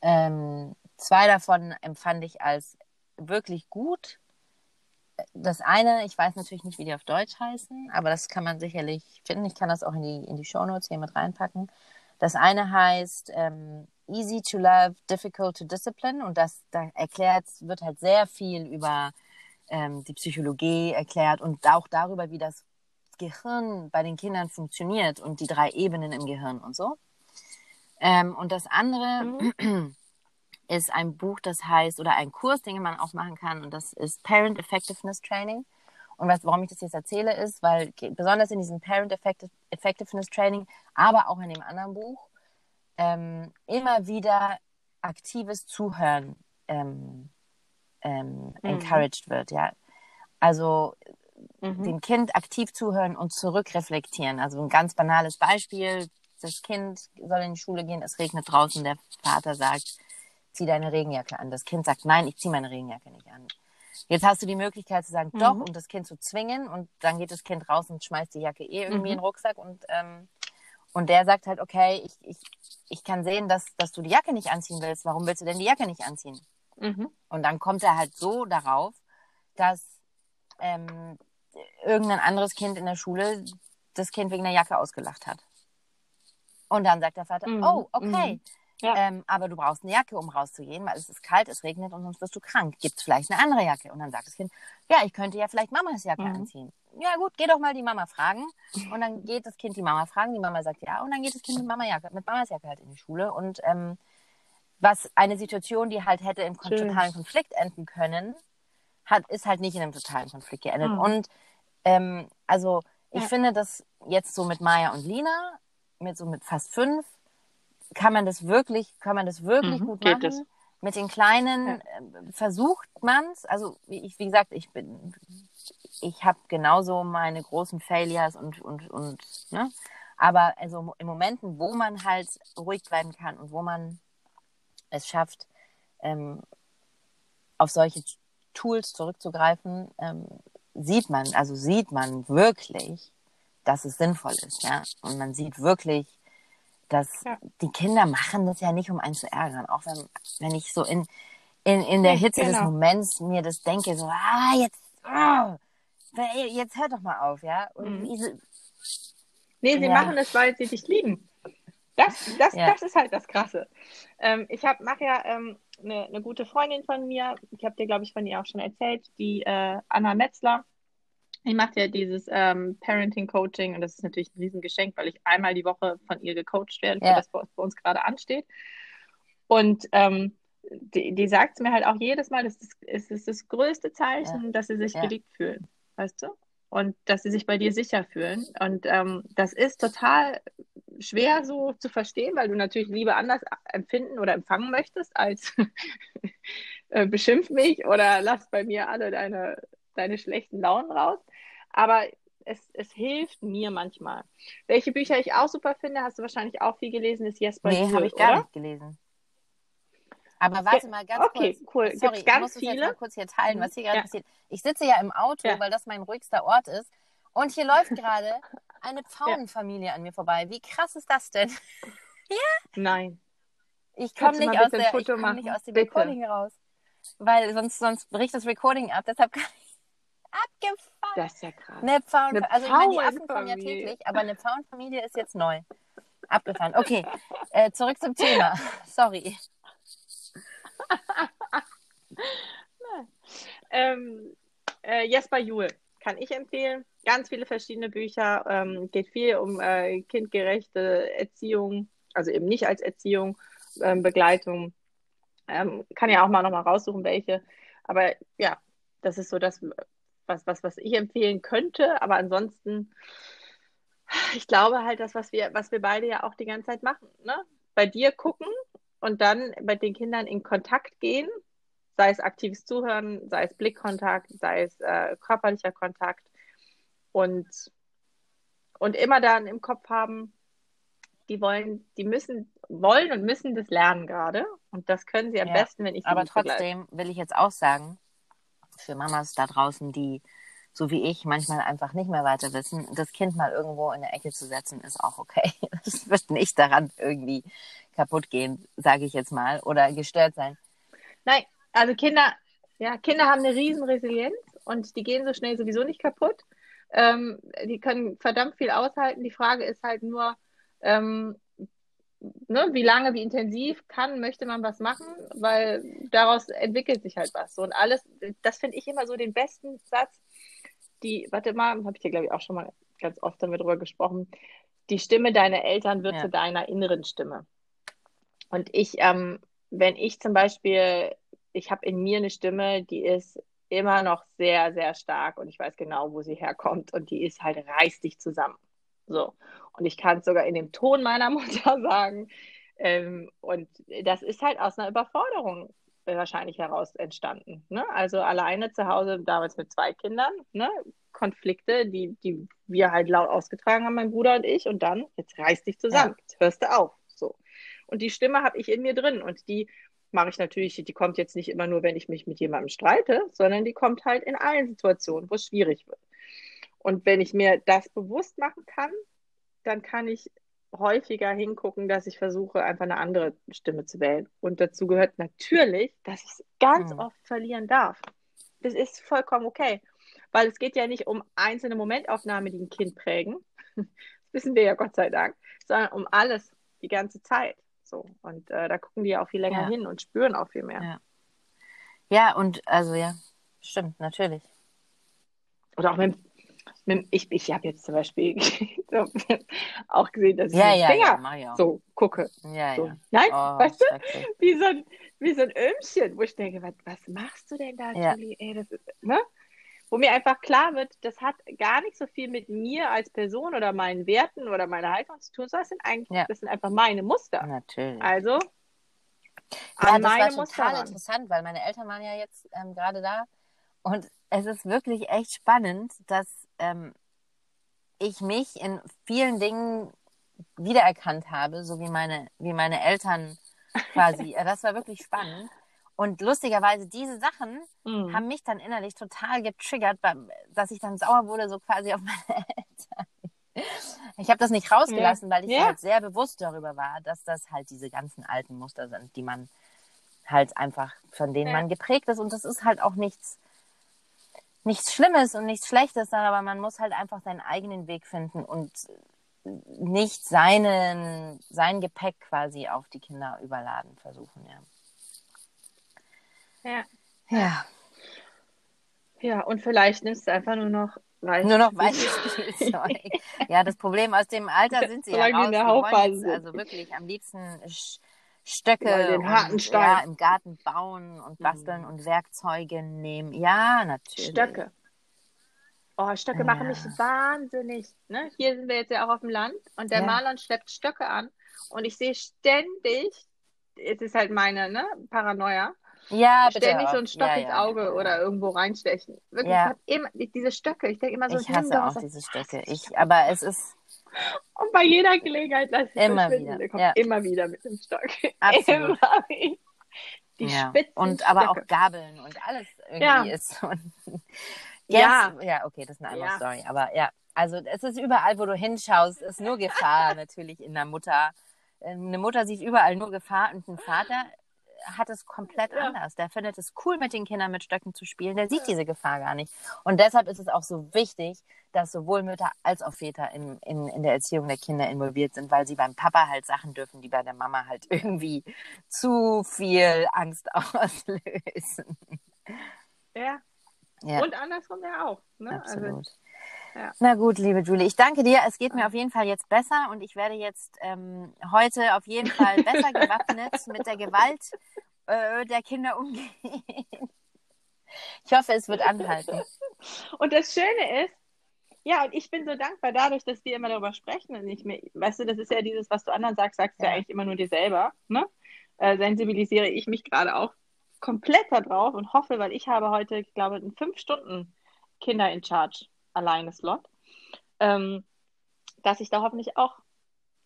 Ähm, zwei davon empfand ich als wirklich gut. Das eine, ich weiß natürlich nicht, wie die auf Deutsch heißen, aber das kann man sicherlich finden. Ich kann das auch in die, in die Shownotes hier mit reinpacken. Das eine heißt ähm, Easy to Love, Difficult to Discipline und das da erklärt, wird halt sehr viel über ähm, die Psychologie erklärt und auch darüber, wie das Gehirn bei den Kindern funktioniert und die drei Ebenen im Gehirn und so. Ähm, und das andere mhm. ist ein Buch, das heißt, oder ein Kurs, den man auch machen kann, und das ist Parent Effectiveness Training. Und was, warum ich das jetzt erzähle, ist, weil besonders in diesem Parent Effectiveness Training, aber auch in dem anderen Buch, ähm, immer wieder aktives Zuhören ähm, ähm, mhm. encouraged wird, ja. Also mhm. dem Kind aktiv zuhören und zurückreflektieren. Also ein ganz banales Beispiel. Das Kind soll in die Schule gehen, es regnet draußen, der Vater sagt, zieh deine Regenjacke an. Das Kind sagt, nein, ich ziehe meine Regenjacke nicht an. Jetzt hast du die Möglichkeit zu sagen, mhm. doch, um das Kind zu zwingen und dann geht das Kind raus und schmeißt die Jacke eh irgendwie mhm. in den Rucksack und, ähm, und der sagt halt, okay, ich, ich, ich kann sehen, dass, dass du die Jacke nicht anziehen willst. Warum willst du denn die Jacke nicht anziehen? Mhm. Und dann kommt er halt so darauf, dass ähm, irgendein anderes Kind in der Schule das Kind wegen der Jacke ausgelacht hat. Und dann sagt der Vater, mhm. oh, okay, mhm. Ja. Ähm, aber du brauchst eine Jacke, um rauszugehen, weil es ist kalt, es regnet und sonst wirst du krank. Gibt es vielleicht eine andere Jacke? Und dann sagt das Kind, ja, ich könnte ja vielleicht Mamas Jacke mhm. anziehen. Ja gut, geh doch mal die Mama fragen. Und dann geht das Kind die Mama fragen, die Mama sagt ja, und dann geht das Kind mit, Mama Jacke, mit Mamas Jacke halt in die Schule. Und ähm, was eine Situation, die halt hätte im Schön. totalen Konflikt enden können, hat, ist halt nicht in einem totalen Konflikt geendet. Mhm. Und ähm, also ich ja. finde das jetzt so mit Maya und Lina, mit so mit fast fünf, kann man das wirklich, kann man das wirklich mhm, gut machen. Es. Mit den Kleinen ja. Äh, versucht man es. Also wie, wie gesagt, ich bin, ich habe genauso meine großen Failures und und und ne. Aber also in Momenten, wo man halt ruhig bleiben kann und wo man es schafft, ähm, auf solche Tools zurückzugreifen, ähm, sieht man, also sieht man wirklich, dass es sinnvoll ist, ja. Und man sieht wirklich, dass ja. die Kinder machen das ja nicht, um einen zu ärgern. Auch wenn, wenn ich so in, in, in der Hitze genau. des Moments mir das denke, so, ah, jetzt, oh, jetzt hört doch mal auf, ja. Und mhm. diese, nee, sie ja. machen das, weil sie dich lieben. Das, das, ja. das ist halt das Krasse. Ähm, ich mache ja ähm, eine, eine gute Freundin von mir, ich habe dir, glaube ich, von ihr auch schon erzählt, die äh, Anna Metzler ich mache ja dieses ähm, Parenting-Coaching und das ist natürlich ein Riesengeschenk, weil ich einmal die Woche von ihr gecoacht werde, ja. für das, was bei uns gerade ansteht. Und ähm, die, die sagt es mir halt auch jedes Mal, das ist, es ist das größte Zeichen, ja. dass sie sich ja. geliebt fühlen, weißt du? Und dass sie sich bei dir sicher fühlen. Und ähm, das ist total schwer so zu verstehen, weil du natürlich Liebe anders empfinden oder empfangen möchtest als äh, beschimpf mich oder lass bei mir alle deine, deine schlechten Launen raus. Aber es, es hilft mir manchmal. Welche Bücher ich auch super finde, hast du wahrscheinlich auch viel gelesen, ist Jesper Nee, habe ich gar oder? nicht gelesen. Aber warte mal ganz okay, kurz. cool. Sorry, Gibt's ganz ich muss es viele? jetzt mal kurz hier teilen, was hier gerade Ja. passiert. Ich sitze ja im Auto, Ja. weil das mein ruhigster Ort ist. Und hier läuft gerade eine Pfauenfamilie an mir vorbei. Wie krass ist das denn? Nein. Ich komme nicht, aus der- ich komm nicht aus dem Bitte. Recording raus. Weil sonst, sonst bricht das Recording ab. Deshalb kann ich abgefahren. Das ist ja krass. Eine Pfauen, Eine also ich meine, die Affen kommen ja Pfauenfamilie. täglich, aber eine Pfauenfamilie ist jetzt neu. Abgefahren. Okay, äh, zurück zum Thema. Sorry. Ähm, äh, Jesper Juhl kann ich empfehlen. Ganz viele verschiedene Bücher. Ähm, geht viel um äh, kindgerechte Erziehung, also eben nicht als Erziehung, ähm, Begleitung. Ähm, kann ja auch mal nochmal raussuchen, welche. Aber ja, das ist so das, was, was, was ich empfehlen könnte. Aber ansonsten, ich glaube halt, das, was wir, was wir beide ja auch die ganze Zeit machen. Ne? Bei dir gucken und dann bei den Kindern in Kontakt gehen sei es aktives Zuhören, sei es Blickkontakt, sei es äh, körperlicher Kontakt und, und immer dann im Kopf haben, die wollen, die müssen, wollen und müssen das lernen gerade und das können sie am Ja, besten, wenn ich sie Aber nicht begleite. trotzdem will ich jetzt auch sagen, für Mamas da draußen, die so wie ich manchmal einfach nicht mehr weiter wissen, das Kind mal irgendwo in der Ecke zu setzen, ist auch okay. Das wird nicht daran irgendwie kaputt gehen, sage ich jetzt mal, oder gestört sein. Nein, also Kinder, ja, Kinder haben eine riesen Resilienz und die gehen so schnell sowieso nicht kaputt. Ähm, die können verdammt viel aushalten. Die Frage ist halt nur, ähm, ne, wie lange, wie intensiv kann, möchte man was machen, weil daraus entwickelt sich halt was. So, und alles, das finde ich immer so den besten Satz. Die, warte mal, habe ich dir, glaube ich, auch schon mal ganz oft damit drüber gesprochen. Die Stimme deiner Eltern wird Ja. zu deiner inneren Stimme. Und ich, ähm, wenn ich zum Beispiel, ich habe in mir eine Stimme, die ist immer noch sehr, sehr stark und ich weiß genau, wo sie herkommt und die ist halt, reiß dich zusammen. So. Und ich kann es sogar in dem Ton meiner Mutter sagen. Ähm, und das ist halt aus einer Überforderung äh, wahrscheinlich heraus entstanden. Ne? Also alleine zu Hause, damals mit zwei Kindern, ne? Konflikte, die, die wir halt laut ausgetragen haben, mein Bruder und ich. Und dann, jetzt reiß dich zusammen, jetzt hörst du auf. So. Und die Stimme habe ich in mir drin und die mache ich natürlich, die kommt jetzt nicht immer nur, wenn ich mich mit jemandem streite, sondern die kommt halt in allen Situationen, wo es schwierig wird. Und wenn ich mir das bewusst machen kann, dann kann ich häufiger hingucken, dass ich versuche, einfach eine andere Stimme zu wählen. Und dazu gehört natürlich, dass ich es ganz Mhm. oft verlieren darf. Das ist vollkommen okay. Weil es geht ja nicht um einzelne Momentaufnahmen, die ein Kind prägen. Das wissen wir ja Gott sei Dank, sondern um alles, die ganze Zeit. So. Und äh, da gucken die ja auch viel länger Ja. hin und spüren auch viel mehr. Ja. Ja, und also ja, stimmt, natürlich. Oder auch mit, ich, ich habe jetzt zum Beispiel auch gesehen, dass ich Ja, ja, Finger ja, so gucke. Ja, So. Nein, Oh, weißt du, wie so ein, wie so ein Ömchen, wo ich denke, was, was machst du denn da. Julie? Ey, das ist, ne? Wo mir einfach klar wird, das hat gar nicht so viel mit mir als Person oder meinen Werten oder meiner Haltung zu tun, sondern das sind eigentlich, das sind einfach meine Muster. Natürlich. Also, Ja, das war Muster total ran. interessant, weil meine Eltern waren ja jetzt ähm, gerade da. Und es ist wirklich echt spannend, dass ähm, ich mich in vielen Dingen wiedererkannt habe, so wie meine, wie meine Eltern quasi. Äh, das war wirklich spannend. Und lustigerweise, diese Sachen Mhm. haben mich dann innerlich total getriggert, dass ich dann sauer wurde, so quasi auf meine Eltern. Ich habe das nicht rausgelassen, weil ich Ja. halt sehr bewusst darüber war, dass das halt diese ganzen alten Muster sind, die man halt einfach, von denen Ja. man geprägt ist. Und das ist halt auch nichts, nichts Schlimmes und nichts Schlechtes, aber man muss halt einfach seinen eigenen Weg finden und nicht seinen, sein Gepäck quasi auf die Kinder überladen versuchen, ja. Ja. Ja, ja, und vielleicht nimmst du einfach nur noch weiß. nur noch weiches Spielzeug. ja, das Problem aus dem Alter sind sie ja Solange die raus. in der Hauptphase sind. also wirklich am liebsten Sch- Stöcke den harten und, Stein. ja, im Garten bauen und basteln Mhm. und Werkzeuge nehmen. Ja, natürlich. Stöcke. Oh, Stöcke ja. machen mich wahnsinnig. Ne? Hier sind wir jetzt ja auch auf dem Land und der ja. Marlon schleppt Stöcke an und ich sehe ständig, es ist halt meine ne, Paranoia, ja, ständig so einen Stock ja, ins Auge ja, oder irgendwo reinstechen. Wirklich, ja. immer diese Stöcke. Ich denke immer so, ich hasse auch diese Stöcke. Ich, aber es ist und bei jeder Gelegenheit lasse ich immer wieder. Der kommt ja. immer wieder mit dem Stock. Absolut. Immer wieder. Die ja. Und aber auch Gabeln und alles irgendwie ja. ist. Yes, ja. ja, okay, das ist eine andere ja. Story. Aber ja, also es ist überall, wo du hinschaust, ist nur Gefahr natürlich in der Mutter. Eine Mutter sieht überall nur Gefahr und ein Vater hat es komplett ja. anders. Der findet es cool, mit den Kindern mit Stöcken zu spielen. Der sieht diese Gefahr gar nicht. Und deshalb ist es auch so wichtig, dass sowohl Mütter als auch Väter in, in, in der Erziehung der Kinder involviert sind, weil sie beim Papa halt Sachen dürfen, die bei der Mama halt irgendwie zu viel Angst auslösen. Ja. ja. Und andersrum ja auch. Ne? Also Absolut. Also, ja. Na gut, liebe Julie, ich danke dir. Es geht mir auf jeden Fall jetzt besser und ich werde jetzt ähm, heute auf jeden Fall besser gewappnet mit der Gewalt äh, der Kinder umgehen. Ich hoffe, es wird anhalten. Und das Schöne ist, ja, und ich bin so dankbar dadurch, dass wir immer darüber sprechen und nicht mehr, weißt du, das ist ja dieses, was du anderen sagst, sagst du ja eigentlich immer nur dir selber, ne? Äh, sensibilisiere ich mich gerade auch komplett darauf und hoffe, weil ich habe heute, ich glaube, fünf Stunden Kinder in Charge alleine Slot, ähm, dass ich da hoffentlich auch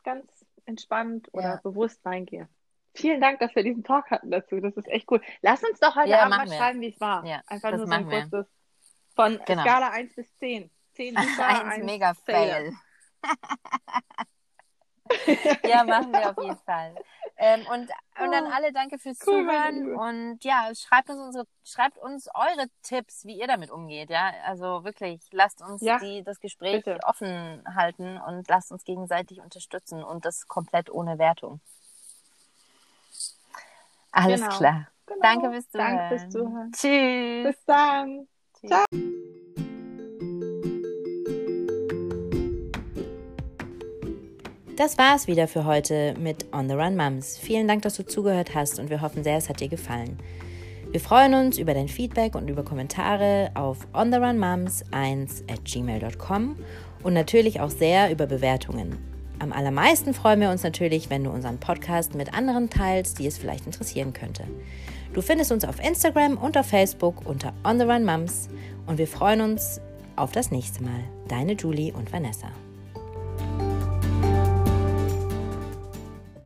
ganz entspannt oder ja. bewusst reingehe. Vielen Dank, dass wir diesen Talk hatten dazu. Das ist echt cool. Lass uns doch heute ja, Abend mal wir. schreiben, wie es war. Ja, Einfach nur so ein kurzes von genau. Skala 1 bis 10. 10 super, 1, 1 mega fail. ja, machen wir auf jeden Fall. Ähm, und, und dann oh. alle danke fürs cool, Zuhören. Und ja, schreibt uns unsere, schreibt uns eure Tipps, wie ihr damit umgeht. Ja, also wirklich, lasst uns ja, die, das Gespräch bitte. offen halten und lasst uns gegenseitig unterstützen und das komplett ohne Wertung. Alles genau. klar. Genau. Danke fürs Zuhören. Danke fürs Zuhören. Tschüss. Bis dann. Tschüss. Ciao. Das war's wieder für heute mit On the Run Mums. Vielen Dank, dass du zugehört hast und wir hoffen sehr, es hat dir gefallen. Wir freuen uns über dein Feedback und über Kommentare auf ontherunmoms1 at gmail.com und natürlich auch sehr über Bewertungen. Am allermeisten freuen wir uns natürlich, wenn du unseren Podcast mit anderen teilst, die es vielleicht interessieren könnte. Du findest uns auf Instagram und auf Facebook unter On the Run Mums und wir freuen uns auf das nächste Mal. Deine Julie und Vanessa.